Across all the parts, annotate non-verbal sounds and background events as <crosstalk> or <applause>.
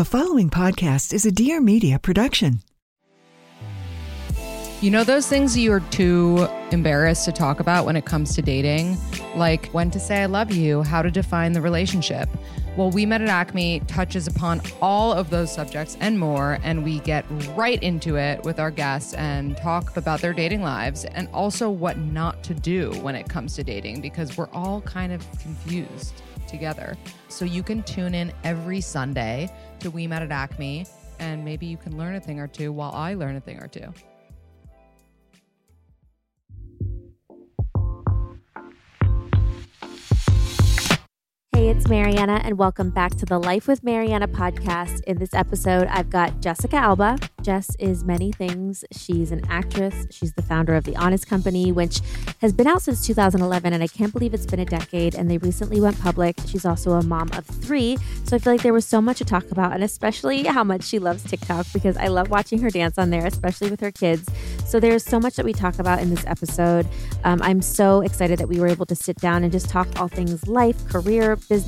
The following podcast is a Dear Media production. You know those things you're too embarrassed to talk about when it comes to dating? Like when to say I love you, how to define the relationship. Well, We Met at Acme touches upon all of those subjects and more, and we get right into it with our guests and talk about their dating lives and also what not to do when it comes to dating because we're all kind of confused together. So you can tune in every Sunday to We Met at Acme, and maybe you can learn a thing or two while I learn a thing or two. It's Marianna, and welcome back to the Life with Marianna podcast. In this episode, I've got Jessica Alba. Jess is many things. She's an actress, she's the founder of The Honest Company, which has been out since 2011, and I can't believe it's been a decade. And they recently went public. She's also a mom of three. So I feel like there was so much to talk about, and especially how much she loves TikTok because I love watching her dance on there, especially with her kids. So there's so much that we talk about in this episode. Um, I'm so excited that we were able to sit down and just talk all things life, career, business.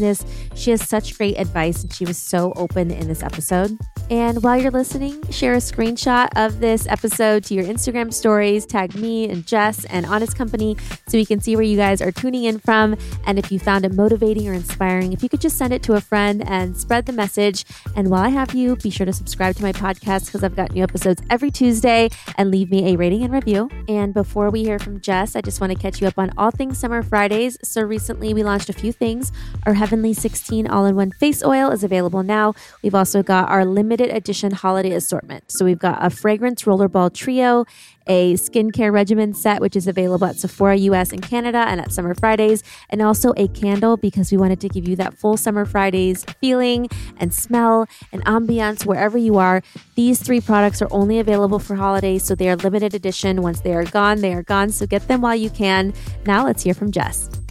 She has such great advice and she was so open in this episode. And while you're listening, share a screenshot of this episode to your Instagram stories, tag me and Jess and Honest Company so we can see where you guys are tuning in from. And if you found it motivating or inspiring, if you could just send it to a friend and spread the message. And while I have you, be sure to subscribe to my podcast because I've got new episodes every Tuesday and leave me a rating and review. And before we hear from Jess, I just want to catch you up on all things Summer Fridays. So recently we launched a few things. Our Heavenly 16 all in one face oil is available now. We've also got our limited edition holiday assortment. So we've got a fragrance rollerball trio, a skincare regimen set, which is available at Sephora US and Canada and at Summer Fridays, and also a candle because we wanted to give you that full Summer Fridays feeling and smell and ambiance wherever you are. These three products are only available for holidays, so they are limited edition. Once they are gone, they are gone. So get them while you can. Now let's hear from Jess.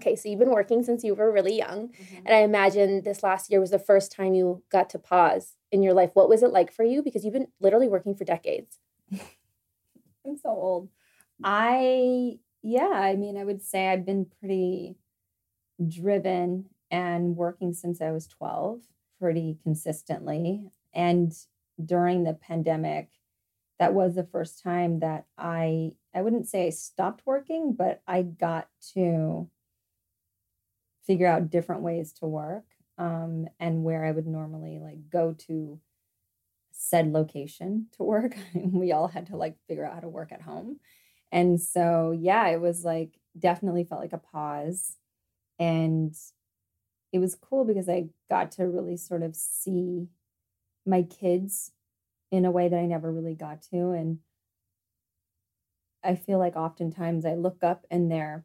Okay, so you've been working since you were really young. Mm-hmm. And I imagine this last year was the first time you got to pause in your life. What was it like for you? Because you've been literally working for decades. <laughs> I'm so old. I, yeah, I mean, I would say I've been pretty driven and working since I was 12 pretty consistently. And during the pandemic, that was the first time that I, I wouldn't say I stopped working, but I got to figure out different ways to work um, and where I would normally like go to said location to work. <laughs> we all had to like figure out how to work at home. And so, yeah, it was like definitely felt like a pause. And it was cool because I got to really sort of see my kids in a way that I never really got to. And I feel like oftentimes I look up and they're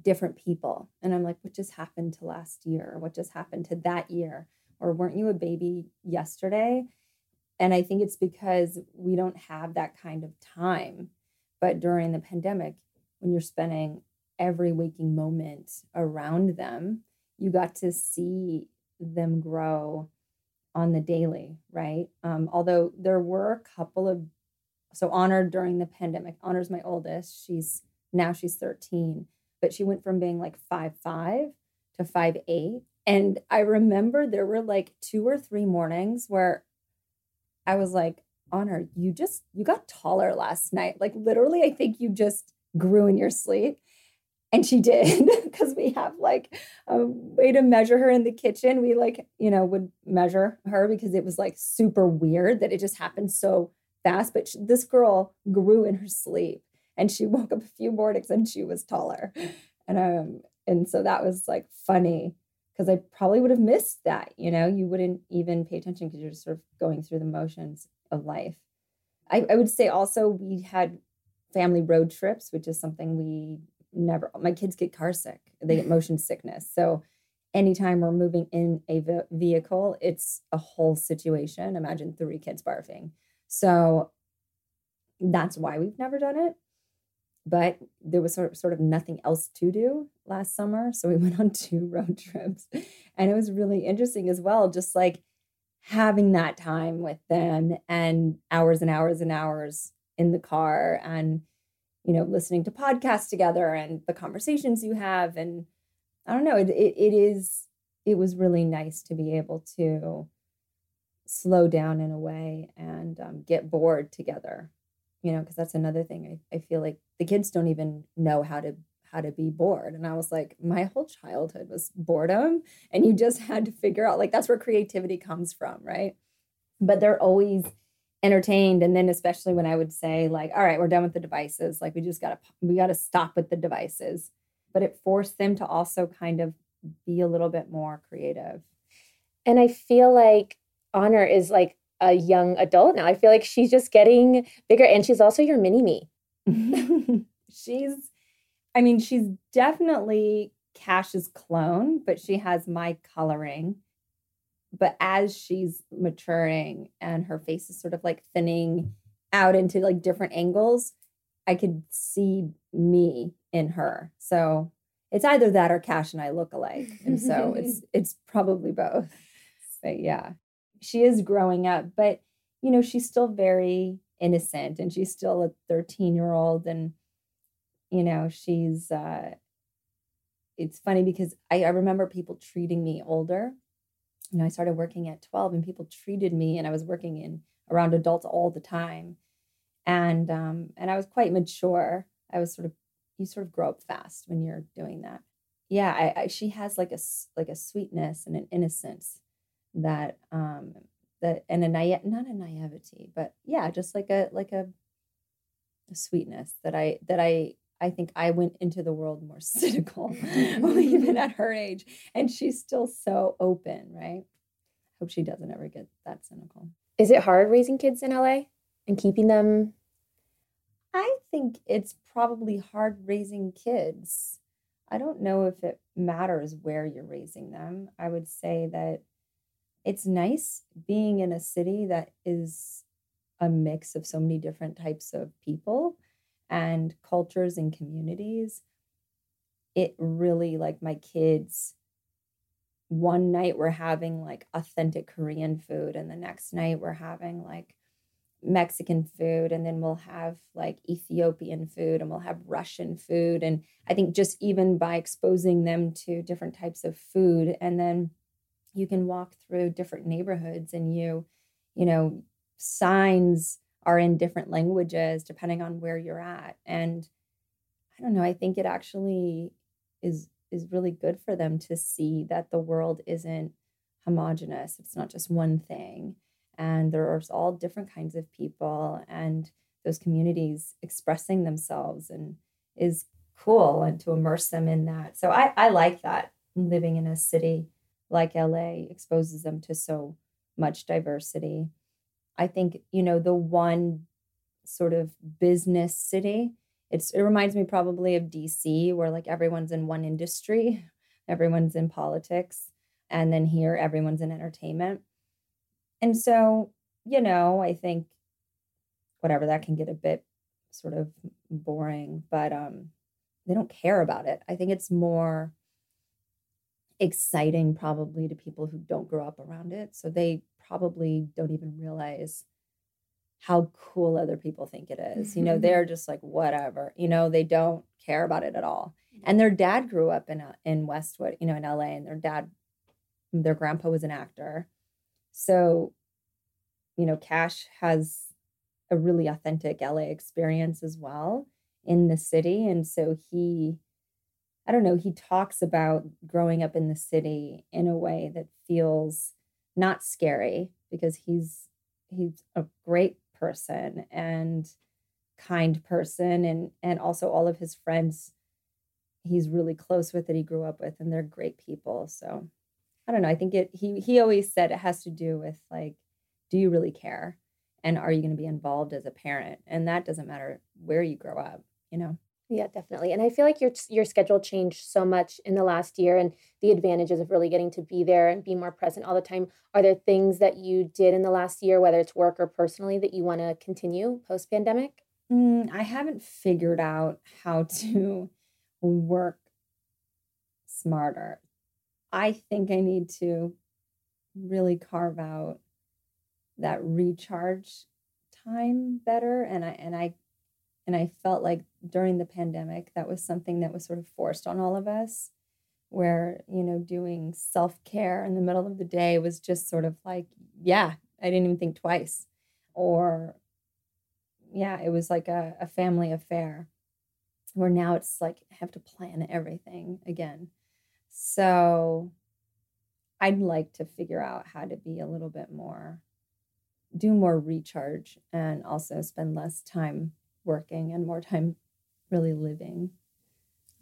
different people. And I'm like, what just happened to last year? What just happened to that year? Or weren't you a baby yesterday? And I think it's because we don't have that kind of time. But during the pandemic, when you're spending every waking moment around them, you got to see them grow on the daily, right? Um, although there were a couple of, so Honor during the pandemic, Honor's my oldest. She's now she's 13 but she went from being like five five to five eight. And I remember there were like two or three mornings where I was like, Honor, you just you got taller last night. Like literally, I think you just grew in your sleep. And she did <laughs> because we have like a way to measure her in the kitchen. We like, you know, would measure her because it was like super weird that it just happened so fast. But she, this girl grew in her sleep and she <laughs> woke up a few mornings and she was taller. And um and so that was like funny because i probably would have missed that you know? You wouldn't even pay attention because you're just sort of going through the motions of life. I, I would say also we had family road trips which is something we never my kids get car sick. They get motion sickness. So anytime we're moving in a vehicle it's a whole situation. Imagine three kids barfing. So that's why we've never done it but there was sort of, sort of nothing else to do last summer. So we <laughs> went on two road trips. And it was really interesting as well, just like having that time with them and hours and hours and hours in the car. And you know, listening to podcasts together and the conversations you have. And I don't know, it, it, it is, it was really nice to be able to slow down in a way and um, get bored together, you know, because that's another thing. I, I feel like the kids don't even know how to how to be bored. And I was like, my whole childhood was boredom. And you just <laughs> had to figure out, like, that's where creativity comes from, right? But they're always entertained and then especially when i would say like all right we're done with the devices like we just got to we got to stop with the devices but it forced them to also kind of be a little bit more creative and i feel like Honor is like a young adult now i feel like she's just getting bigger and she's also your mini me <laughs> she's i mean she's definitely Cash's clone but she has my coloring but as she's maturing and her face is sort of like thinning out into like different angles, I could see me in her. So it's either that or Cash and I look alike. And so it's <laughs> it's probably both. But yeah. She is growing up, but you know, she's still very innocent and she's still a 13 year old and you know, she's uh it's funny because I, I remember people treating me older you know, I started working at 12 and people treated me and I was working in around adults all the time. And um, and I was quite mature. I was sort of you sort of grow up fast when you're doing that. Yeah, I, I, she has like a like a sweetness and an innocence that um that and a naive not a naivety, but yeah, just like a like a, a sweetness that I that I I think I went into the world more <laughs> cynical, <laughs> even at her age. And she's still so open, right? Hope she doesn't ever get that cynical. Is it hard raising kids in LA and keeping them? I think it's probably hard raising kids. I don't know if it matters where you're raising them. I would say that it's nice being in a city that is a mix of so many different types of people and cultures and communities, it really like my kids one night we're having like authentic Korean food, and the next night we're having like Mexican food, and then we'll have like Ethiopian food, and we'll have Russian food. And I think just even by exposing them to different types of food, and then you can walk through different neighborhoods and you, you know, signs are in different languages depending on where you're at. And i don't know i think it actually is is really good for them to see that the world isn't homogenous. It's not just one thing. And there are all different kinds of people and those communities expressing themselves and is cool and to immerse them in that. So i i like that living in a city like la exposes them to so much diversity I think, you know, the one sort of business city, it's it reminds me probably of DC where like everyone's in one industry, <laughs> everyone's in politics, and then here everyone's in entertainment. And so, you know, I think whatever that can get a bit sort of boring, but um they don't care about it. I think it's more exciting probably to people who don't grow up around it. So they probably don't even realize how cool other people think it is. You know, mm-hmm. they're just like whatever. You know, they don't care about it at all. And their dad grew up in in Westwood, you know, in LA, and their dad, their grandpa was an actor. So, you know, Cash has a really authentic LA experience as well in the city, and so he, I don't know, he talks about growing up in the city in a way that feels not scary because he's he's a great person and kind person and and also all of his friends he's really close with that he grew up with and they're great people. So i don't know i think it he he always said it has to do with like do you really care? And are you going to be involved as a parent? And that doesn't matter where you grow up you know yeah, definitely. And I feel like your your schedule changed so much in the last year and the advantages of really getting to be there and be more present all the time. Are there things that you did in the last year, whether it's work or personally, that you want to continue post pandemic? Mm, I haven't figured out how to work smarter. I think I need to really carve out that recharge time better and I and I and I felt like during the pandemic, that was something that was sort of forced on all of us, where, you know, doing self care in the middle of the day was just sort of like, yeah, I didn't even think twice. Or, yeah, it was like a, a family affair where now it's like I have to plan everything again. So I'd like to figure out how to be a little bit more, do more recharge and also spend less time working and more time really living.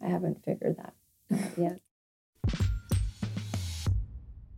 I haven't figured that out yet.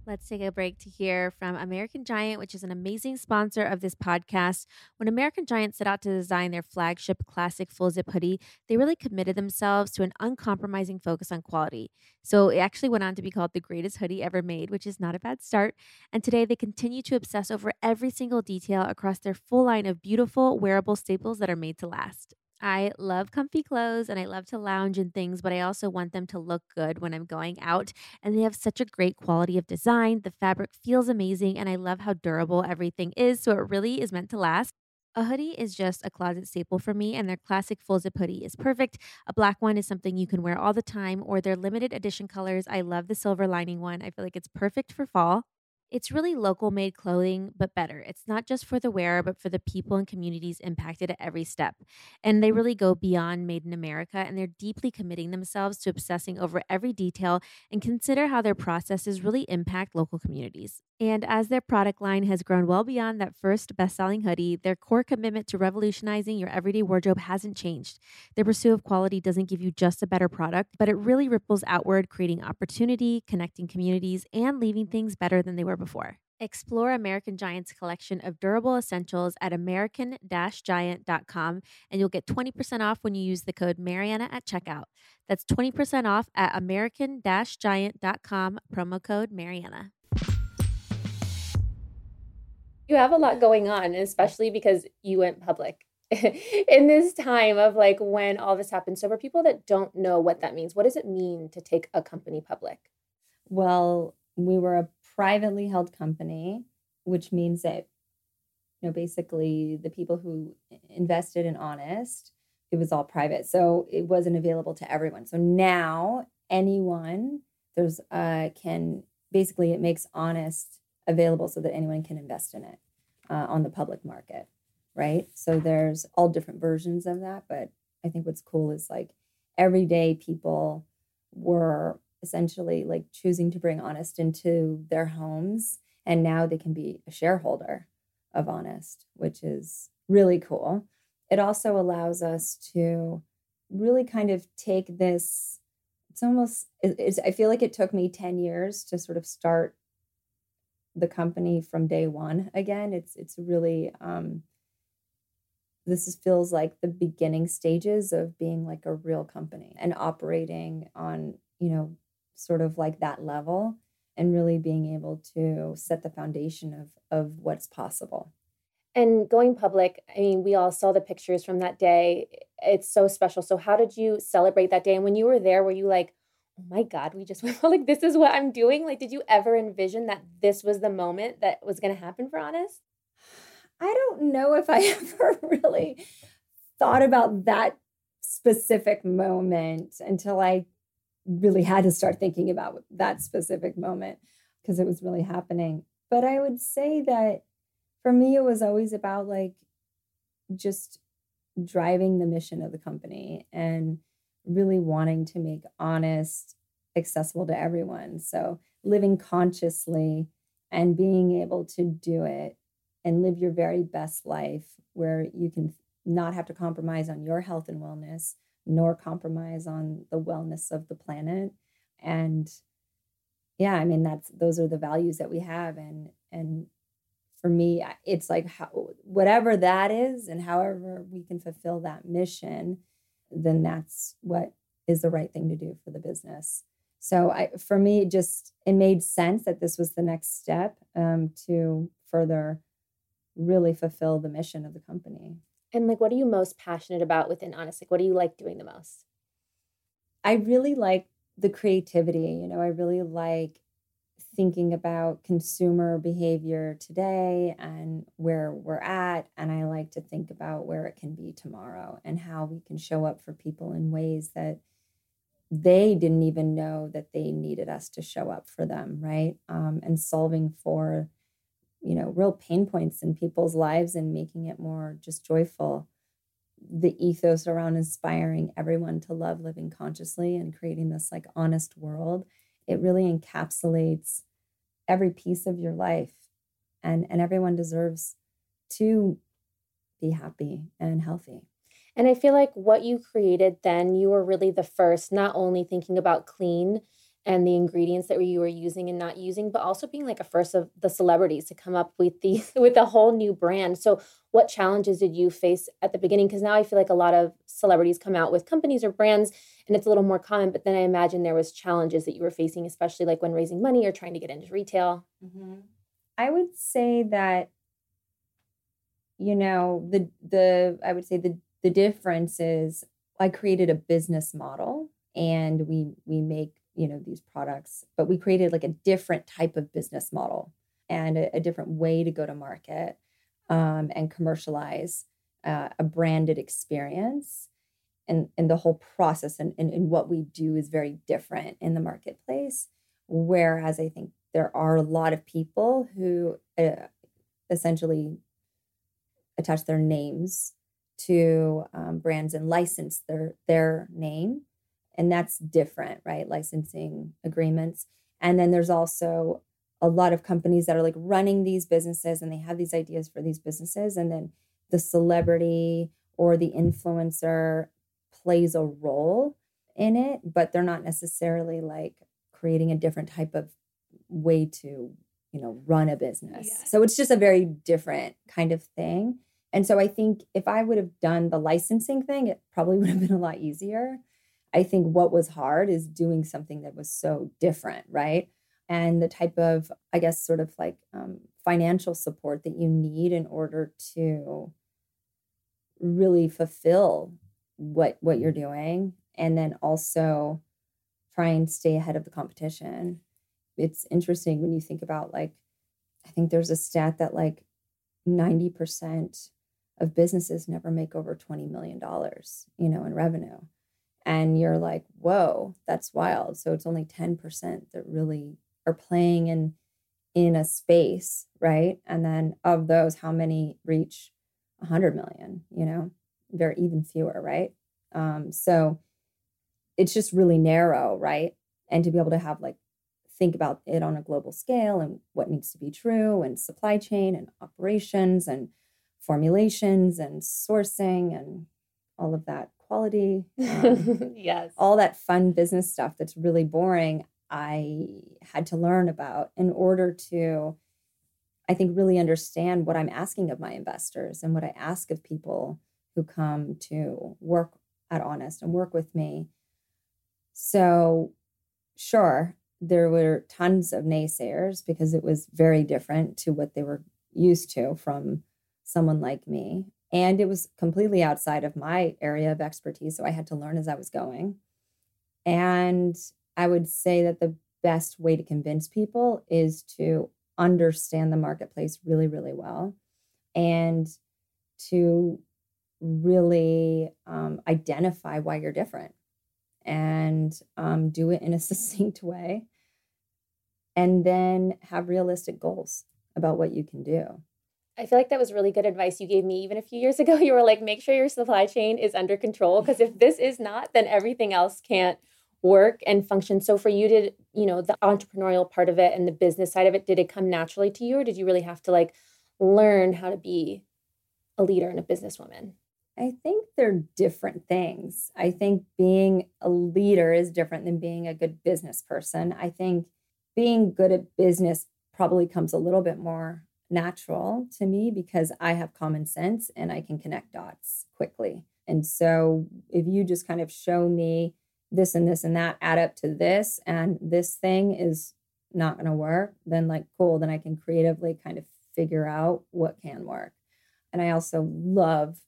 Let's take a break to hear from American Giant, which is an amazing sponsor of this podcast. When American Giant set out to design their flagship classic full zip hoodie, they really committed themselves to an uncompromising focus on quality. So it actually went on to be called the greatest hoodie ever made, which is not a bad start. And today they continue to obsess over every single detail across their full line of beautiful, wearable staples that are made to last. I love comfy clothes and I love to lounge in things, but I also want them to look good when I'm going out. And they have such a great quality of design. The fabric feels amazing, and I love how durable everything is. So it really is meant to last. A hoodie is just a closet staple for me, and their classic full zip hoodie is perfect. A black one is something you can wear all the time, or their limited edition colors. I love the silver lining one. I feel like it's perfect for fall. It's really local made clothing, but better. It's not just for the wearer, but for the people and communities impacted at every step. And they really go beyond made in America and they're deeply committing themselves to obsessing over every detail and consider how their processes really impact local communities. And as their product line has grown well beyond that first best selling hoodie, their core commitment to revolutionizing your everyday wardrobe hasn't changed. Their pursuit of quality doesn't give you just a better product, but it really ripples outward, creating opportunity, connecting communities, and leaving things better than they were before. Explore American Giant's collection of durable essentials at American Giant.com, and you'll get 20% off when you use the code Marianna at checkout. That's 20% off at American Giant.com, promo code Marianna you have a lot going on, especially because you went public <laughs> in this time of like when all this happened. So, for people that don't know what that means, what does it mean to take a company public? Well, we were a privately held company, which means that, you know, basically the people who invested in Honest, it was all private. So it wasn't available to everyone. So now anyone there's uh can basically it makes Honest available so that anyone can invest in it uh, on the public market, right? So there's all different versions of that, but I think what's cool is like everyday people were essentially like choosing to bring Honest into their homes, and now they can be a shareholder of Honest, which is really cool. It also allows us to really kind of take this it's almost it's, i feel like it took me 10 years to sort of start the company from day one again. It's it's really um, this is, feels like the beginning stages of being like a real company and operating on you know sort of like that level and really being able to set the foundation of of what's possible. And going public i mean we all saw the pictures from that day. It's so special. So how did you celebrate that day? And when you were there were you like oh my God, we just <laughs> went, like, this is what I'm doing? Like, did you ever envision that this was the moment that was going to happen for Honest? I don't know if I <laughs> ever really thought about that specific moment until I really had to start thinking about that specific moment because it was really happening. But I would say that for me, it was always about like just driving the mission of the company and really wanting to make honest accessible to everyone. So living consciously and being able to do it and live your very best life where you can not have to compromise on your health and wellness nor compromise on the wellness of the planet and yeah i mean that's those are the values that we have and and for me it's like how, whatever that is and however we can fulfill that mission then that's what is the right thing to do for the business. So I, for me, just it made sense that this was the next step um, to further really fulfill the mission of the company. And like, what are you most passionate about within Honest? Like, what do you like doing the most? I really like the creativity. You know, I really like thinking about consumer behavior today and where we're at. And I like to think about where it can be tomorrow and how we can show up for people in ways that they didn't even know that they needed us to show up for them, right? Um, and solving for, you know, real pain points in people's lives and making it more just joyful. The ethos around inspiring everyone to love living consciously and creating this like honest world it really encapsulates every piece of your life and and everyone deserves to be happy and healthy and i feel like what you created then you were really the first not only thinking about clean and the ingredients that you were using and not using, but also being like a first of the celebrities to come up with the <laughs> with a whole new brand. So what challenges did you face at the beginning? Because now I feel like a lot of celebrities come out with companies or brands and it's a little more common, but then I imagine there was challenges that you were facing, especially like when raising money or trying to get into retail. Mm-hmm. I would say that, you know, the the I would say the the difference is I created a business model and we we make you know these products but we created like a different type of business model and a, a different way to go to market um, and commercialize uh, a branded experience. And and the whole process and, and, and what we do is very different in the marketplace. Whereas i think there are a lot of people who uh, essentially attach their names to um, brands and license their their name and that's different right? Licensing agreements. And then there's also a lot of companies that are like running these businesses and they have these ideas for these businesses. And then the celebrity or the influencer plays a role in it but they're not necessarily like creating a different type of way to you know run a business. Yeah. so it's just a very different kind of thing. And so i think if i would have done the licensing thing it probably <laughs> would have been a lot easier I think what was hard is doing something that was so different, right? And the type of, I guess, sort of like um, financial support that you need in order to really fulfill what what you're doing, and then also try and stay ahead of the competition. It's interesting when you think about like, I think there's a stat that like 90% of businesses never make over $20 million, you know, in revenue and you're like whoa that's wild. So it's only 10% that really are playing in in a space right? And then of those how many reach 100 million you know? Very even fewer right? Um, so it's just really narrow right? And to be able to have like think about it on a global scale and what needs to be true and supply chain and operations and formulations and sourcing and all of that quality. Um, <laughs> yes. All that fun business stuff that's really boring, I had to learn about in order to, I think, really understand what I'm asking of my investors and what I ask of people who come to work at Honest and work with me. So, sure, there were tons of naysayers because it was very different to what they were used to from someone like me. And it was completely outside of my area of expertise. So I had to learn as I was going. And I would say that the best way to convince people is to understand the marketplace really, really well and to really um, identify why you're different and um, do it in a <laughs> succinct way. And then have realistic goals about what you can do. I feel like that was really good advice you gave me even a few years ago. <laughs> You were like, make sure your supply chain is under control because if this is not, then everything else can't work and function. So for you to, you know, the entrepreneurial part of it and the business side of it, did it come naturally to you or did you really have to like learn how to be a leader and a businesswoman? I think they're different things. I think being a leader is different than being a good business person. I think being good at business probably comes a little bit more natural to me because I have common sense and I can connect dots quickly. And so if you just kind of show me this and this and that add up to this and this thing is not going to work, then like cool, then I can creatively kind of figure out what can work. And I also love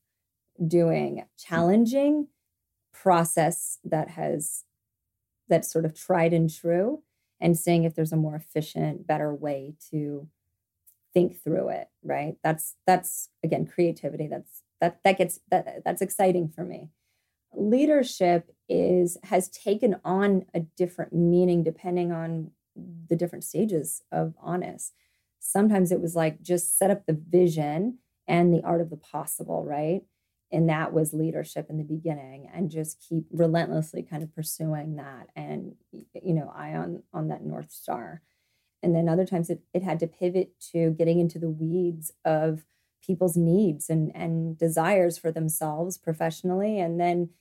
doing challenging process that has that's sort of tried and true and seeing if there's a more efficient, better way to think through it, right? That's that's again creativity. That's that that gets that that's exciting for me. Leadership is has taken on a different meaning depending on the different stages of honest. Sometimes it was like just set up the vision and the art of the possible, right? And that was leadership in the beginning and just keep relentlessly kind of pursuing that and you know, eye on on that North Star. And then other times it, it had to pivot to getting into the weeds of people's needs and, and desires for themselves professionally. And then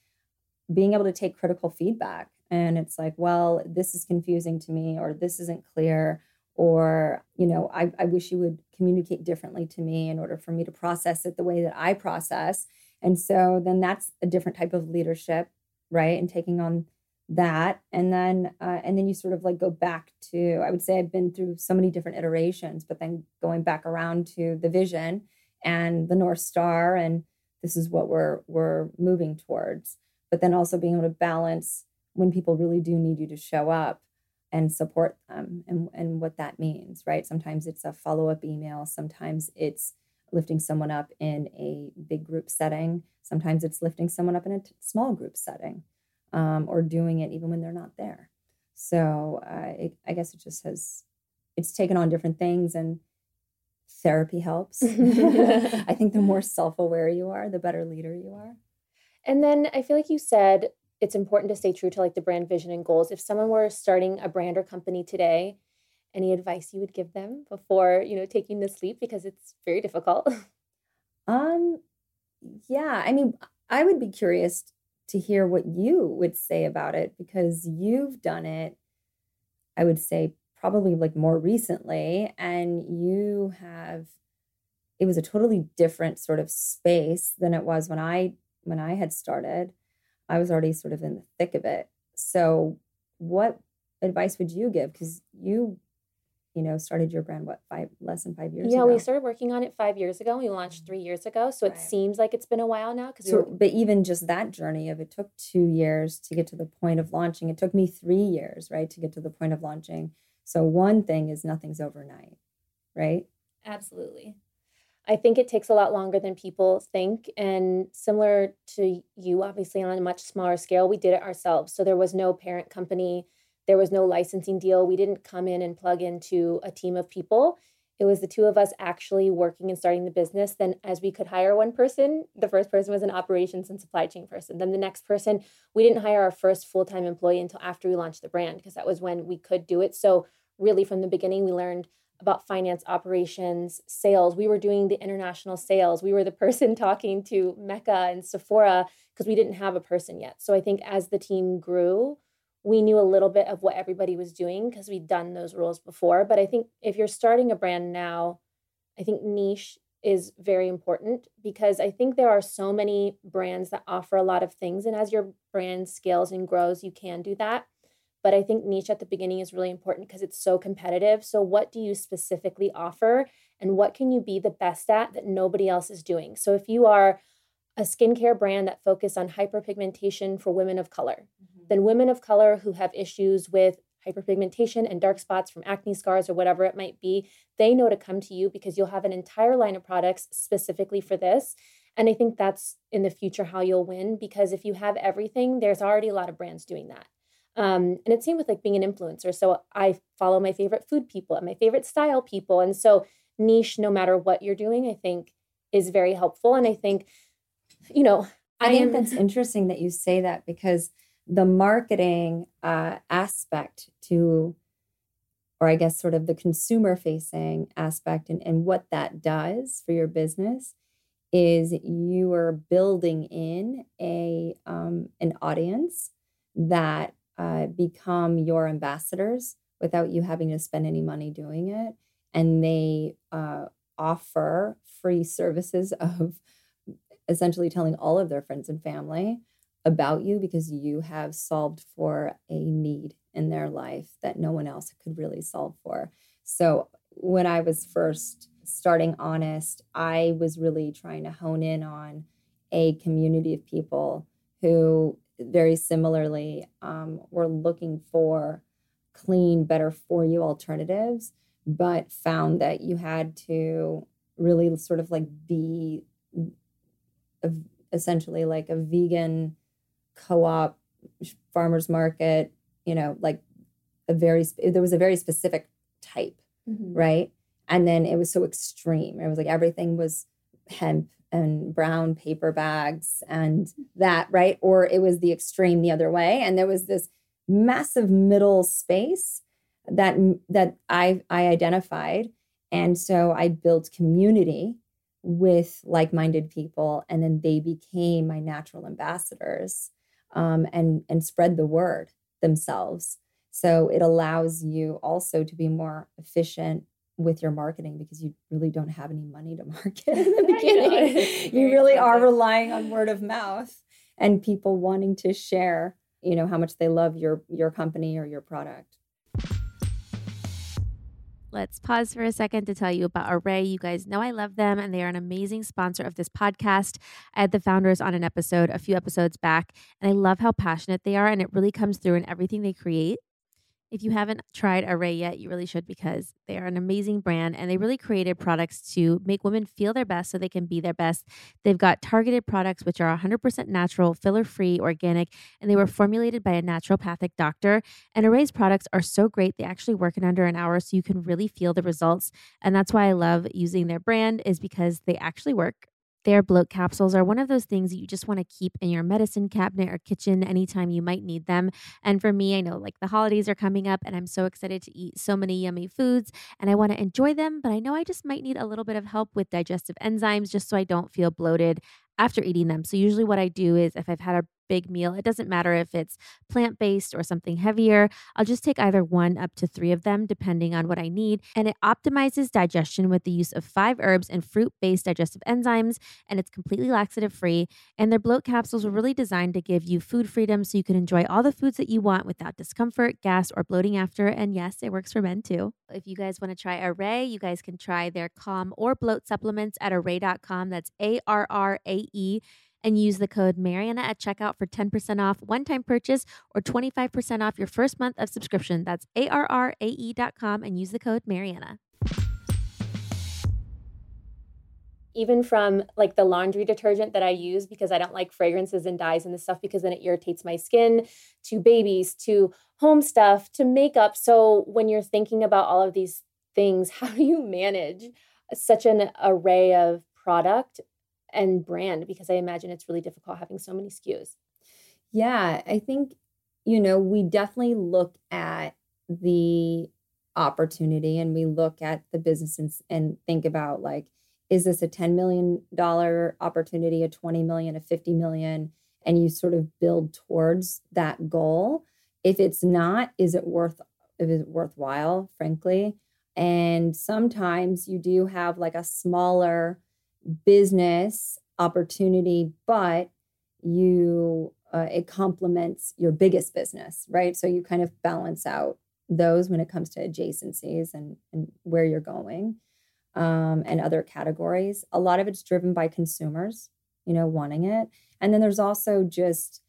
being able to take critical feedback. And it's like, well, this is confusing to me, or this isn't clear, or, you know, I, I wish you would communicate differently to me in order for me to process it the way that I process. And so then that's a different type of leadership, right? And taking on that and then uh, and then you sort of like go back to i would say i've been through so many different iterations but then going back around to the vision and the north star and this is what we're we're moving towards. But then also being able to balance when people really do need you to show up and support them and, and what that means right? Sometimes it's a follow-up email sometimes it's lifting someone up in a big group setting sometimes it's lifting someone up in a t- small group setting um, or doing it even when they're not there so uh, it, i guess it just has it's taken on different things and therapy helps. <laughs> I think the more <laughs> self aware you are, the better leader you are. And then I feel like you said it's important to stay true to like the brand vision and goals. If someone were starting a brand or company today, any advice you would give them before, you know, taking this leap because it's very difficult? <laughs> Um yeah, I mean, I would be curious to hear what you would say about it because you've done it I would say probably like more recently and you have it was a totally different sort of space than it was when I when I had started. I was already sort of in the thick of it. So what advice would you give cuz you you know started your brand what five less than 5 years yeah, ago. we started working on it 5 years ago. We launched 3 years ago, so Right. it seems like it's been a while now cuz So, but even just that journey of it took two years to get to the point of launching. It took me three years, right, to get to the point of launching. So one thing is nothing's overnight, right? Absolutely. I think it takes a lot longer than people think. And similar to you, obviously, on a much smaller scale, we did it ourselves. So there was no parent company, there was no licensing deal. We didn't come in and plug into a team of people. It was the two of us actually working and starting the business. Then, as we could hire one person, the first person was an operations and supply chain person. Then, the next person, we didn't hire our first full time employee until after we launched the brand because that was when we could do it. So, really, from the beginning, we learned about finance operations, sales. We were doing the international sales. We were the <laughs> person talking to Mecca and Sephora because we didn't have a person yet. So I think as the team grew, we knew a little bit of what everybody was doing because we'd done those roles before. But I think if you're starting a brand now, I think niche is very important because I think there are so many brands that offer a lot of things. And as your brand scales and grows, you can do that. But I think niche at the beginning is really important because it's so competitive. So, what do you specifically offer? And what can you be the best at that nobody else is doing? So, if you are a skincare brand that focuses on hyperpigmentation for women of color, then women of color who have issues with hyperpigmentation and dark spots from acne scars or whatever it might be, they know to come to you because you'll have an entire line of products specifically for this. And I think that's in the future how you'll win because if you have everything, there's already a lot of brands doing that. Um, and it's same with like being an influencer. So I follow my favorite food people and my favorite style people. And so niche, no matter what you're doing, I think is very helpful. And I think, you know, I, I think am that's interesting that you say that because the marketing uh, aspect to, or I guess sort of the consumer facing aspect and, and what that does for your business is you are building in a um, an audience that uh, become your ambassadors without you having to spend any money doing it, and they uh, offer free services of essentially telling all of their friends and family about you because you have solved for a need in their life that no one else could really solve for. So when I was first starting Honest, I was really trying to hone in on a community of people who very similarly um, were looking for clean, better for you alternatives, but found that you had to really sort of like be essentially like a vegan co-op farmers market, you know, like a very there was a very specific type, mm-hmm. right? And then it was so extreme. It was like everything was hemp and brown paper bags and that, right? Or it was the extreme the other way. And there was this massive middle space that that I I identified. And so I built community with like-minded people and then they became my natural ambassadors um, and and spread the word themselves. So it allows you also to be more efficient with your marketing because you really don't have any money to <laughs> market in the <laughs> beginning. You really are relying on word of mouth and people wanting to share you know how much they love your your company or your product Let's pause for a second to tell you about Arrae. You guys know I love them, and they are an amazing sponsor of this podcast. I had the founders on an episode a few episodes back, and I love how passionate they are, and it really comes through in everything they create. If you haven't tried Arrae yet, you really should because they are an amazing brand and they really created products to make women feel their best so they can be their best. They've got targeted products which are 100% natural, filler free, organic, and they were formulated by a naturopathic doctor. And Arrae's products are so great, they actually work in under an hour so you can really feel the results. And that's why I love using their brand is because they actually work their bloat capsules are one of those things that you just want to keep in your medicine cabinet or kitchen anytime you might need them. And for me, I know like the holidays are coming up and I'm so excited to eat so many yummy foods and I want to enjoy them, but I know I just might need a little bit of help with digestive enzymes just so I don't feel bloated after eating them. So usually what I do is if I've had a big meal. It doesn't matter if it's plant based or something heavier. I'll just take either one up to three of them, depending on what I need. And it optimizes digestion with the use of five herbs and fruit based digestive enzymes, and it's completely laxative free. And their bloat capsules were really designed to give you food freedom so you can enjoy all the foods that you want without discomfort, gas, or bloating after. And yes, it works for men too. If you guys want to try Arrae, you guys can try their calm or bloat supplements at arrae.com. That's A R R A E and use the code Marianna at checkout for 10% off one time purchase or 25% off your first month of subscription. That's A-R-R-A-E.com and use the code Marianna. Even from like the laundry detergent that I use because I don't like fragrances and dyes and this stuff because then it irritates my skin, to babies, to home stuff, to makeup. So when you're thinking about all of these things, <laughs> how do you manage such an array of product and brand because I imagine it's really difficult having so many SKUs. Yeah, I think, you know, we definitely look at the opportunity and we look at the business and, and think about like, is this a $10 million opportunity, a 20 million, a 50 million? And you sort of build towards that goal. If it's not, is it worth is it worthwhile, frankly? And sometimes you do have like a smaller business opportunity, but you uh, it complements your biggest business, right? So you kind of balance out those when it comes to adjacencies and, and where you're going um, and other categories. A lot of it's driven by consumers, you know, wanting it. And then there's also just,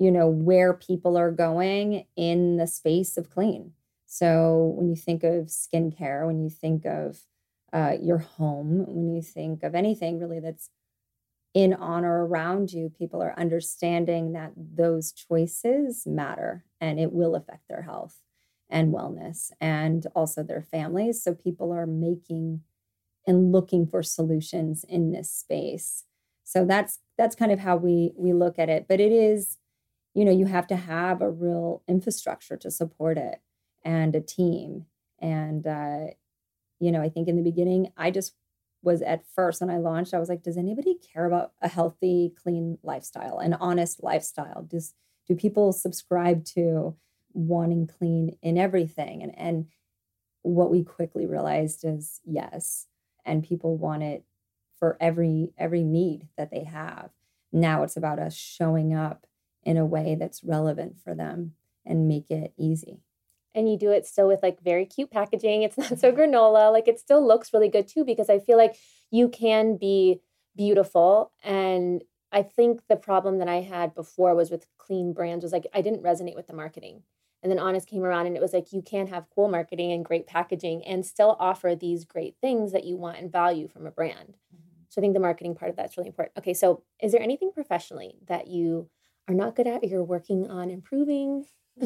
you know, where people are going in the space of clean. So when you think of skincare, when you think of uh, your home, when you think of anything really that's in, on, or around you, people are understanding that those choices matter and it will affect their health and wellness and also their families. So people are making and looking for solutions in this space. So that's that's kind of how we we look at it. But it is, you know, you have to have a real infrastructure to support it and a team. And uh, you know, I think in the beginning, I just was at first when I launched, I was like, does anybody care about a healthy, clean lifestyle, an honest lifestyle? Does do people subscribe to wanting clean in everything? And and what we quickly realized is yes. And people want it for every every need that they have. Now it's about us showing up in a way that's relevant for them and make it easy and you do it still with like very cute packaging. It's not so granola. Like it still looks really good too, because I feel like you can be beautiful. And I think the problem that I had before was with clean brands was like I didn't resonate with the marketing. And then Honest came around and it was like, you can have cool marketing and great packaging and still offer these great things that you want and value from a brand. Mm-hmm. So I think the marketing part of that's really important. Okay, so is there anything professionally that you are not good at or you're working on improving? <laughs>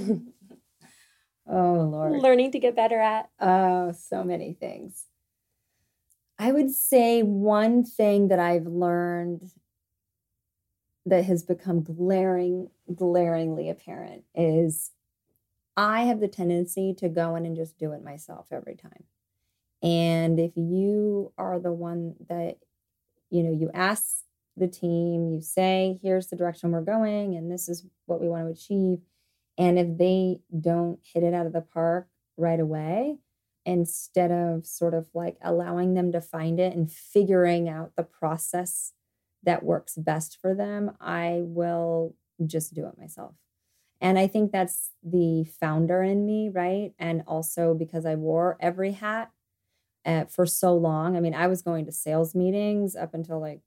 oh, Lord. Learning to get better at? Oh, so many things. I would say one thing that I've learned that has become glaring, glaringly apparent is I have the tendency to go in and just do it myself every time. And if you are the one that, you know, you ask the team, you say, here's the direction we're going, and this is what we want to achieve. And if they don't hit it out of the park right away, instead of sort of like allowing them to find it and figuring out the process that works best for them, I will just do it myself. And I think that's the founder in me, right? And also because I wore every hat uh, for so long. I mean, I was going to sales meetings up until like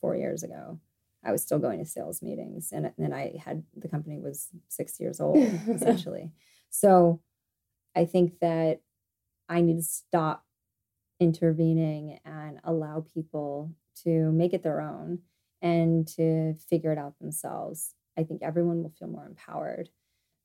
four years ago. I was still going to sales meetings, and then I had the company was six years old <laughs> essentially. So I think that I need to stop intervening and allow people to make it their own and to figure it out themselves. I think everyone will feel more empowered.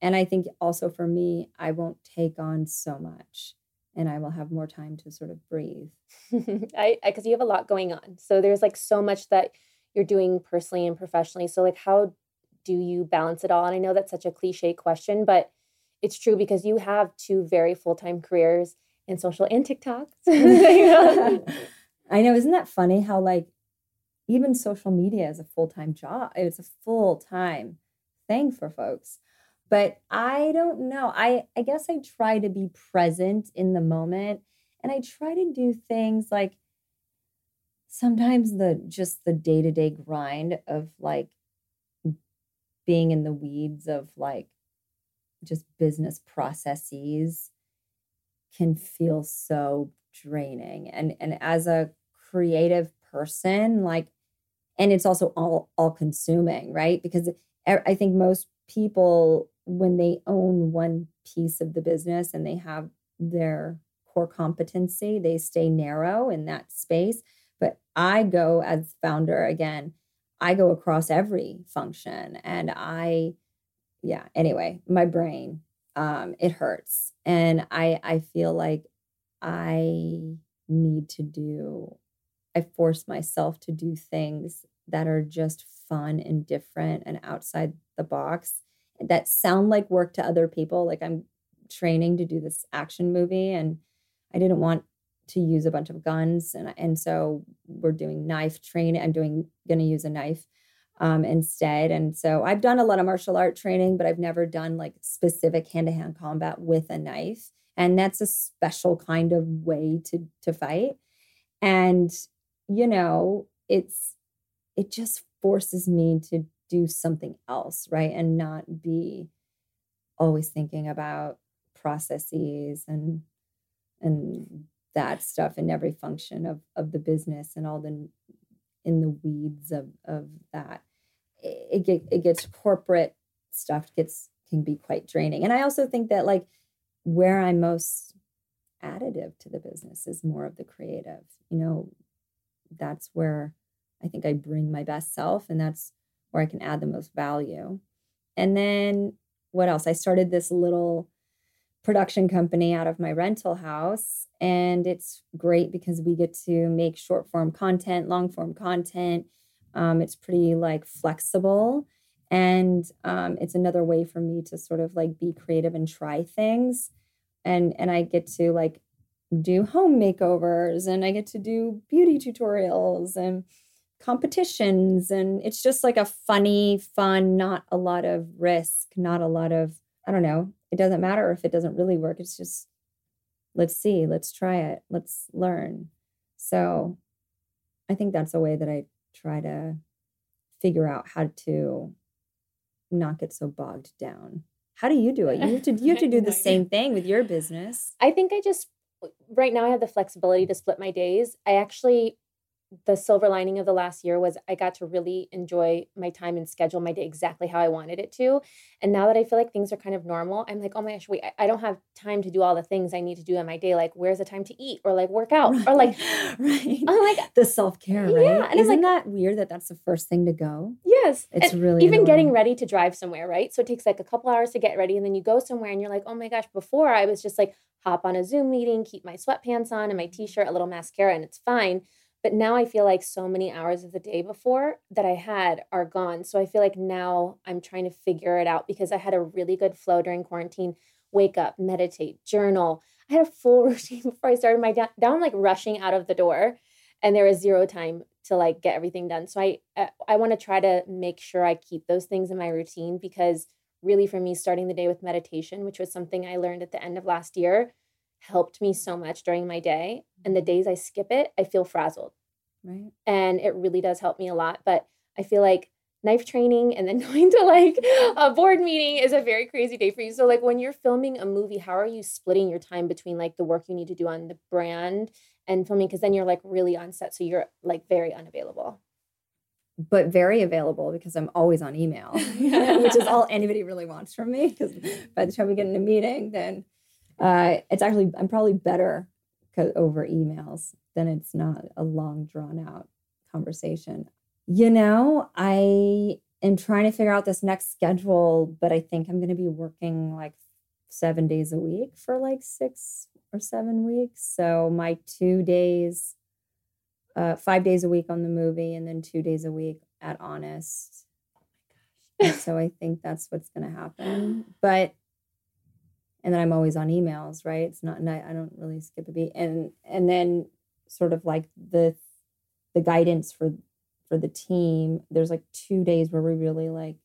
And I think also for me, I won't take on so much and I will have more time to sort of breathe. <laughs> I because you have a lot going on. So there's like so much that you're doing personally and professionally. So like how do you balance it all? And I know that's such a cliche question, but it's true because you have two very full-time careers in social and TikTok. <laughs> <laughs> I know, isn't that funny how like even social media is a full-time job. It's a full-time thing for folks. But I don't know. I I guess I try to be present in the moment and I try to do things like sometimes the just the day-to-day grind of like being in the weeds of like just business processes can feel so draining and and as a creative person like and it's also all all consuming right? Because i think most people when they own one piece of the business and they have their core competency they stay narrow in that space but i go as founder again i go across every function and i yeah anyway my brain um it hurts and i i feel like i need to do I force myself to do things that are just fun and different and outside the box that sound like work to other people. Like I'm training to do this action movie and I didn't want to use a bunch of guns and and so we're doing knife training. I'm doing going to use a knife um, instead. And so I've done a lot of martial art training, but I've never done like specific hand to hand combat with a knife. And that's a special kind of way to to fight. And you know, it's it just forces me to do something else, right? And not be always thinking about processes and and that stuff in every function of of the business and all the in the weeds of of that it, it, it gets corporate stuff gets can be quite draining and i also think that like where i'm most additive to the business is more of the creative you know that's where I think I bring my best self and that's where I can add the most value. And then what else? I started this little production company out of my rental house and it's great because we get to make short form content, long form content. Um, it's pretty like flexible and um, it's another way for me to sort of like be creative and try things and and i get to like do home makeovers and I get to do beauty tutorials and competitions. And it's just like a funny, fun, not a lot of risk, not a lot of, I don't know, it doesn't matter if it doesn't really work. It's just, let's see, let's try it, let's learn. So I think that's a way that I try to figure out how to not get so bogged down. How do you do it? You have to <laughs> you have to do the same thing with your business. I think I just right now I have the flexibility to split my days. I actually the silver lining of the last year was I got to really enjoy my time and schedule my day exactly how I wanted it to. And now that I feel like things are kind of normal, I'm like, oh my gosh, wait, I don't have time to do all the things I need to do in my day. Like, where's the time to eat or like work <laughs> out or like, right. I'm like, the self care, right? Yeah, and Isn't like- that weird that that's the first thing to go? yes. It's And really even getting ready to drive somewhere, right? So it takes like a couple hours to get ready and then you go somewhere and you're like, oh my gosh, before I was just like, hop on a Zoom meeting, keep my sweatpants on and my t shirt, a little mascara, and it's fine. But now I feel like so many hours of the day before that I had are gone. So I feel like now I'm trying to figure it out because I had a really good flow during quarantine. Wake up, meditate, journal. I had a full <laughs> routine before I started my down. Now I'm like rushing out of the door and there is zero time to like get everything done. So I uh, I, I want to try to make sure I keep those things in my routine because really for me starting the day with meditation, which was something I learned at the end of last year, helped me so much during my day. And the mm-hmm. days I skip it, I feel frazzled. Right. And it really does help me a lot. But I feel like knife training and then <laughs> going to like a board meeting is a very crazy day for you. So like when you're filming a movie, how are you splitting your time between like the work you need to do on the brand and filming? Because then you're like really on set. So you're like very unavailable. But very available because I'm always on email, <laughs> which is all <laughs> anybody really wants from me. Because by the time we get in a meeting, then uh, it's actually, I'm probably better over emails than it's not a long, drawn out conversation. You know, I am trying to figure out this next schedule, but I think I'm going to be working like seven days a week for like six or seven weeks. So my two days, uh, five days a week on the movie, and then two days a week at Honest. And so I think that's what's going to happen. But and then I'm always on emails, right? It's not, I I don't really skip a beat. And and then sort of like the the guidance for for the team. There's like two days where we really like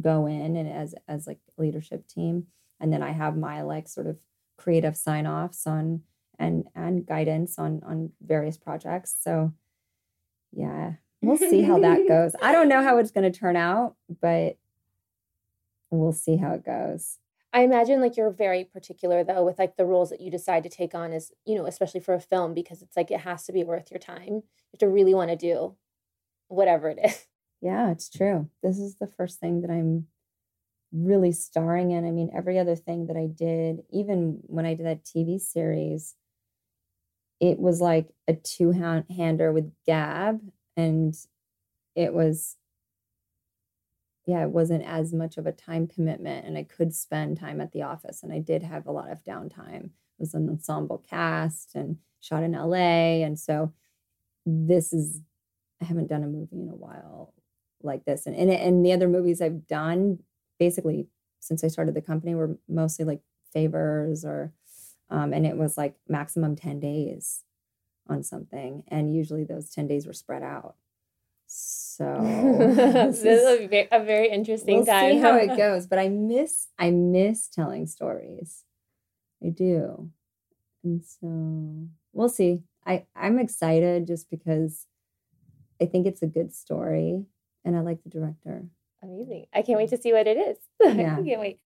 go in and as as like leadership team, and then I have my like sort of creative sign offs on and and guidance on on various projects. So yeah, we'll see how that <laughs> goes. I don't know how it's going to turn out, but we'll see how it goes. I imagine like you're very particular though with like the roles that you decide to take on as, you know, especially for a film because it's like it has to be worth your time. You have to really want to do whatever it is. <laughs> Yeah, it's true. This is the first thing that I'm really starring in. I mean, every other thing that I did, even when I did that TV series, it was like a two hander with Gab, and it was, yeah, it wasn't as much of a time commitment, and I could spend time at the office, and I did have a lot of downtime. It was an ensemble cast and shot in LA, and so this is I haven't done a movie in a while like this. And and, and the other movies I've done, basically since I started the company, were mostly like favors or um, and it was like maximum 10 days on something. And usually those 10 days were spread out. <laughs> this this is a very, a very interesting we'll time. see how it <laughs> goes. But I miss I miss telling stories. I do. And so we'll see. I, I'm excited just because I think it's a good story and I like the director. Amazing. I can't wait to see what it is. <laughs> Yeah. I can't wait.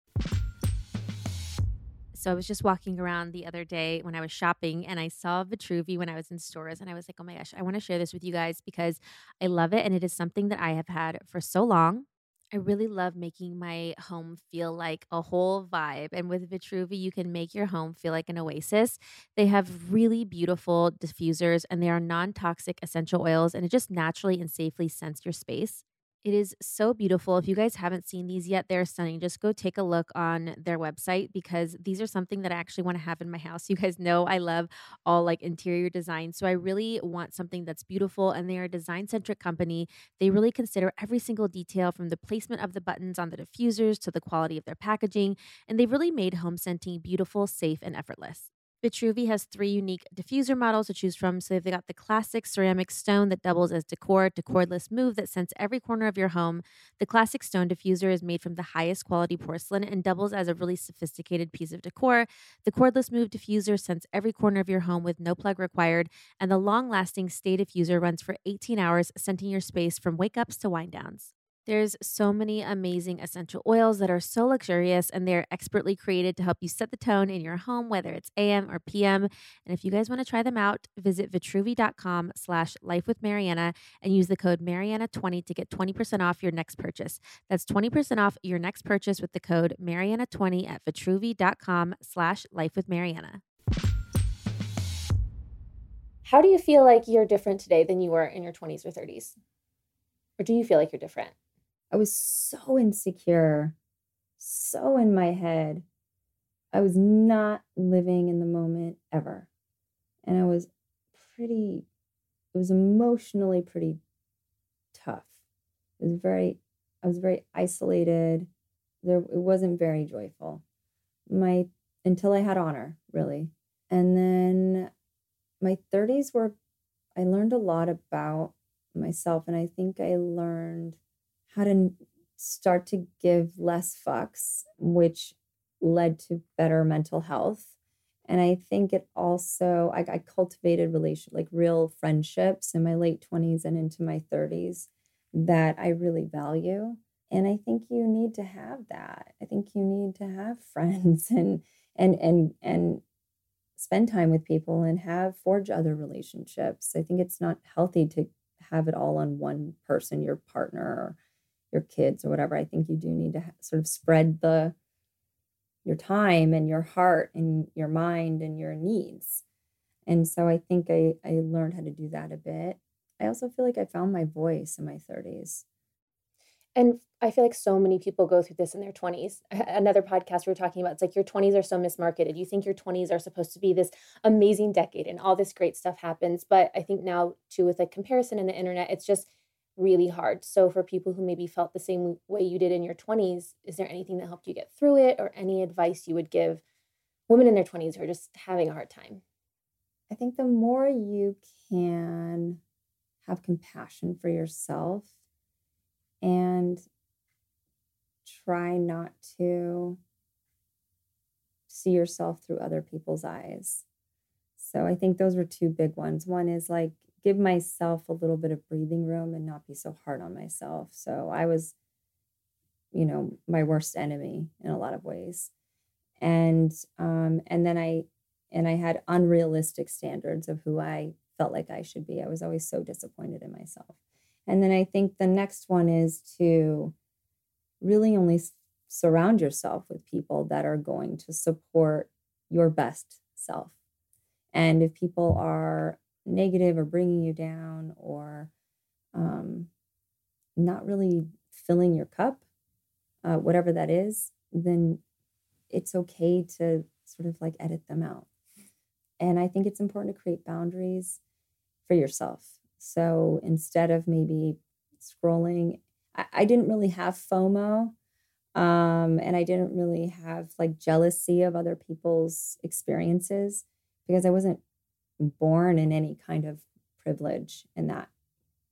So I was just walking around the other day when I was shopping and I saw Vitruvi when I was in stores and I was like, "Oh my gosh, I want to share this with you guys because I love it and it is something that I have had for so long." I really love making my home feel like a whole vibe. And with Vitruvi, you can make your home feel like an oasis. They have really beautiful diffusers and they are non toxic essential oils, and it just naturally and safely scents your space. It is so beautiful. If you guys haven't seen these yet, they're stunning. Just go take a look on their website because these are something that I actually want to have in my house. <laughs> You guys know I love all like interior design. So I really want something that's beautiful and they are a design centric company. They really consider every single detail from the placement of the buttons on the diffusers to the quality of their packaging. And they've really made home scenting beautiful, safe, and effortless. Vitruvi has three unique diffuser models to choose from. So they've got the classic ceramic stone that doubles as decor, to cordless move that scents every corner of your home. The classic stone diffuser is made from the highest quality porcelain and doubles as a really sophisticated piece of decor. The cordless move diffuser scents every corner of your home with no plug required. And the long lasting stay diffuser runs for 18 hours, scenting your space from wake ups to wind downs. There's so many amazing essential oils that are so luxurious and they're expertly created to help you set the tone in your home, whether it's AM or PM. And if you guys want to try them out, visit vitruvi.com slash life with Marianna and use the code Marianna20 to get 20% off your next purchase. That's 20% off your next purchase with the code Marianna20 at vitruvi.com slash life with Marianna. How do you feel like you're different today than you were in your 20s or 30s? Or do you feel like you're different? I was so insecure, so in my head. I was not living in the moment ever. And I was pretty, it was emotionally pretty tough. It was very, I was very isolated. There, it wasn't very joyful. My, until I had Honor, really. And then my 30s were, I learned a lot about myself. And I think I learned how to start to give less fucks, which led to better mental health. And I think it also, I, I cultivated relation like real friendships in my late 20s and into my 30s that I really value. And I think you need to have that. I think you need to have <laughs> friends and and and and spend time with people and have forge other relationships. I think it's not healthy to have it all on one person, your partner your kids or whatever. I think you do need to sort of spread the your time and your heart and your mind and your needs. And so I think I, I learned how to do that a bit. I also feel like I found my voice in my 30s. And I feel like so many people go through this in their 20s. <laughs> Another podcast we were talking about, it's like your 20s are so mismarketed. You think your 20s are supposed to be this amazing decade and all this great stuff happens. But I think now, too, with like comparison and the internet, it's just really hard. So for people who maybe felt the same way you did in your 20s, is there anything that helped you get through it or any advice you would give women in their 20s who are just having a hard time? I think the more you can have compassion for yourself and try not to see yourself through other people's eyes. So I think those were two big ones. One is like give myself a little bit of breathing room and not be so hard on myself. So I was, you know, my worst enemy in a lot of ways. And um, and then I and I had unrealistic standards of who I felt like I should be. I was always so disappointed in myself. And then I think the next one is to really only surround yourself with people that are going to support your best self. And if people are negative or bringing you down or um, not really filling your cup, uh, whatever that is, then it's okay to sort of like edit them out. And I think it's important to create boundaries for yourself. So instead of maybe scrolling, I, I didn't really have FOMO. Um, and I didn't really have like jealousy of other people's experiences because I wasn't born in any kind of privilege in that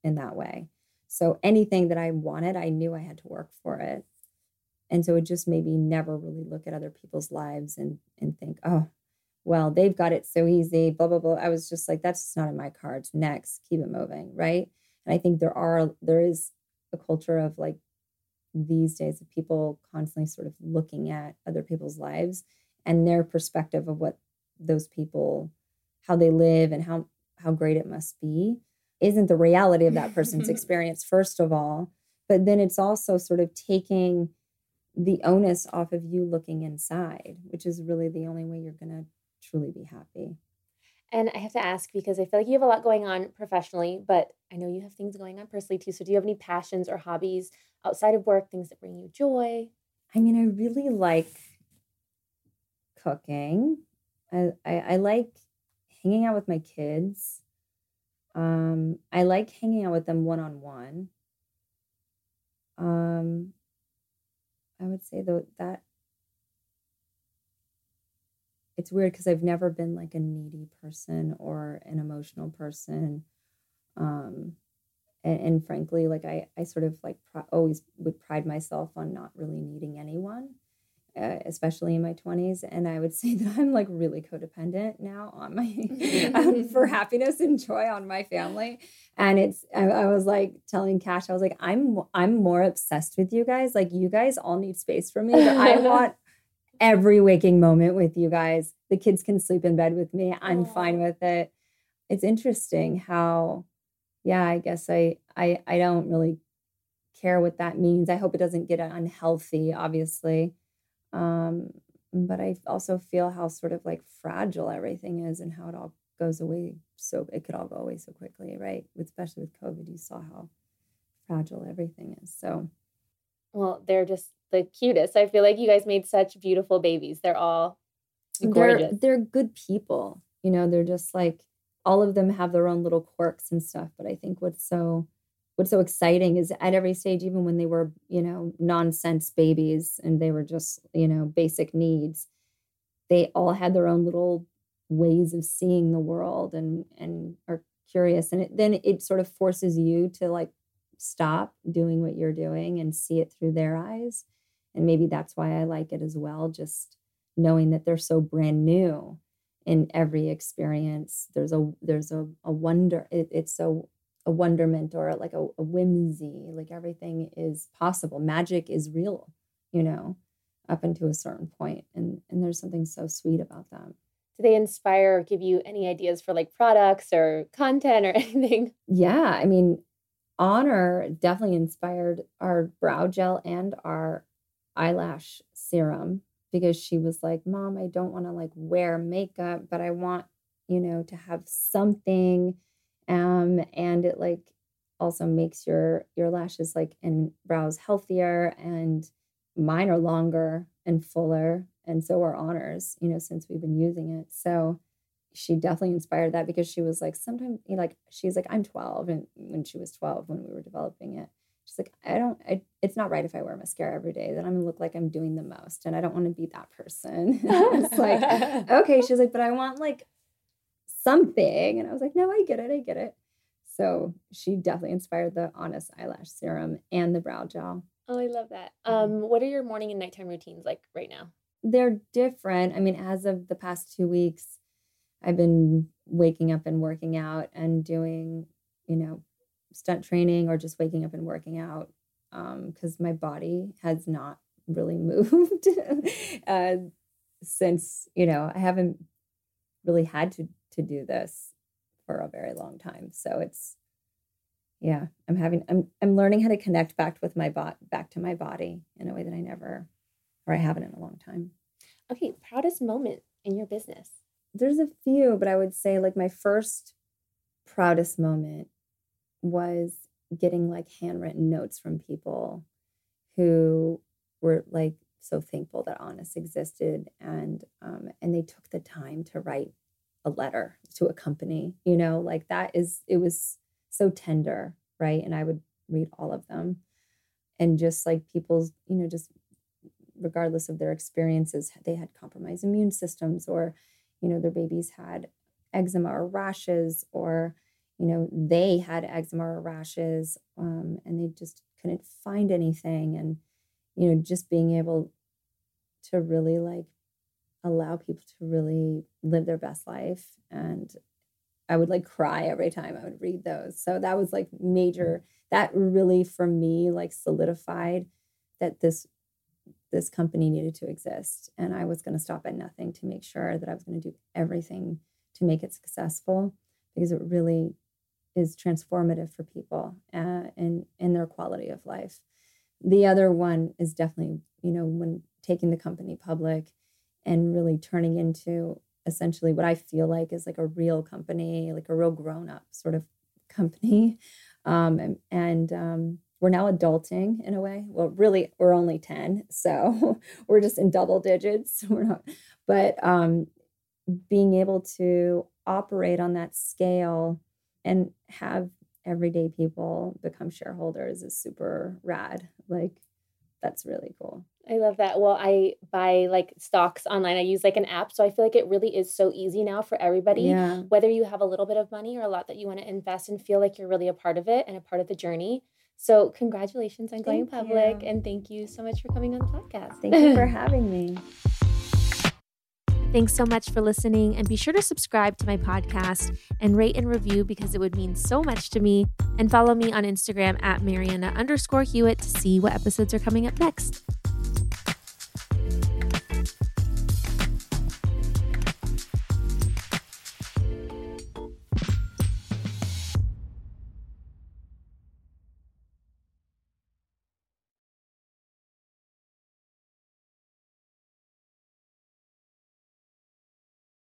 in that way. So anything that I wanted, I knew I had to work for it. And so it just made me never really look at other people's lives and and think, oh, well, they've got it so easy, blah, blah, blah. I was just like, that's just not in my cards. Next, keep it moving. Right. And I think there are, there is a culture of like these days of people constantly sort of looking at other people's lives and their perspective of what those people, how they live and how, how great it must be isn't the reality of that person's <laughs> experience, first of all. But then it's also sort of taking the onus off of you looking inside, which is really the only way you're going to truly be happy. And I have to ask because I feel like you have a lot going on professionally, but I know you have things going on personally too. So, do you have any passions or hobbies outside of work, things that bring you joy? I mean, I really like cooking. I, I, I like hanging out with my kids. Um, I like hanging out with them one on one. Um, I would say though that it's weird because I've never been like a needy person or an emotional person. Um, and, and frankly, like I, I sort of like always would pride myself on not really needing anyone. Uh, especially in my 20s and i would say <laughs> that i'm like really codependent now on my <laughs> for happiness and joy on my family. And it's I, I, was like telling Cash i was like i'm i'm more obsessed with you guys. Like you guys all need space from me but i <laughs> want every waking moment with you guys. The kids can sleep in bed with me. I'm Aww. fine with it. It's interesting how yeah i guess i i i don't really care what that means. I hope it doesn't get unhealthy obviously um, but I also feel how sort of like fragile everything is and how it all goes away. So it could all go away so quickly, right? Especially with COVID, you saw how fragile everything is. So, well, they're just the cutest. I feel like you guys made such beautiful babies. They're all gorgeous. They're, they're good people. You know, they're just like all of them have their own little quirks and stuff. But I think what's so what's so exciting is at every stage, even when they were, you know, nonsense babies and they were just, you know, basic needs, they all had their own little ways of seeing the world and and are curious. And it, then it sort of forces you to like stop doing what you're doing and see it through their eyes. And maybe that's why I like it as well, just knowing that they're so brand new in every experience. There's a there's a, a wonder. It, it's so a wonderment or like a, a whimsy like everything is possible. Magic is real you know up until a certain point and and there's something so sweet about them do they inspire or give you any ideas for like products or content or <laughs> anything? Yeah i mean Honor definitely inspired our brow gel and our eyelash serum because she was like mom i don't want to like wear makeup but i want you know to have something um, and it like also makes your your lashes like and brows healthier and mine are longer and fuller and so are Honor's you know since we've been using it. So she definitely inspired that because she was like sometimes you know, like she's like i'm 12 and when she was 12 when we were developing it she's like i don't I, it's not right if i wear mascara every day then i'm gonna look like i'm doing the most and i don't want to be that person. <laughs> It's like <laughs> okay she's like but i want like something. And I was like, no, I get it. I get it. So she definitely inspired the Honest Eyelash Serum and the brow gel. Oh, I love that. Mm-hmm. Um, what are your morning and nighttime routines like right now? They're different. I mean, as of the past two weeks, I've been waking up and working out and doing, you know, stunt training or just waking up and working out because um, my body has not really <laughs> moved uh, since, you know, I haven't really had to to do this for a very long time. So it's yeah, I'm having I'm I'm learning how to connect back with my bot back to my body in a way that I never or I haven't in a long time. Okay, proudest moment in your business. There's a few, but I would say like my first proudest moment was getting like handwritten notes from people who were like so thankful that honest existed and um, and they took the time to write a letter to a company, you know, like that is, it was so tender, right? And I would read all of them. And just like people's, you know, just regardless of their experiences, they had compromised immune systems or, you know, their babies had eczema or rashes or, you know, they had eczema or rashes um, and they just couldn't find anything. And, you know, just being able to really like allow people to really live their best life and i would like cry every time i would read those. So that was like major that really for me like solidified that this this company needed to exist and i was going to stop at nothing to make sure that i was going to do everything to make it successful because it really is transformative for people uh, in in their quality of life. The other one is definitely you know when taking the company public and really turning into essentially what I feel like is like a real company, like a real grown up sort of <laughs> company. Um, and, and um, we're now adulting in a way. Well, really, we're only 10. So <laughs> we're just in double digits. <laughs> We're not, but um, being able to operate on that scale and have everyday people become shareholders is super rad. Like, that's really cool. I love that. Well, I buy like stocks online. I use like an app. So I feel like it really is so easy now for everybody. Yeah. Whether you have a little bit of money or a lot that you want to invest and feel like you're really a part of it and a part of the journey. So, congratulations on going Thank public. you. And thank you so much for coming on the podcast. Thank you for <laughs> having me. Thanks so much for listening, and be sure to subscribe to my podcast and rate and review because it would mean so much to me. And follow me on Instagram at Marianna underscore Hewitt to see what episodes are coming up next.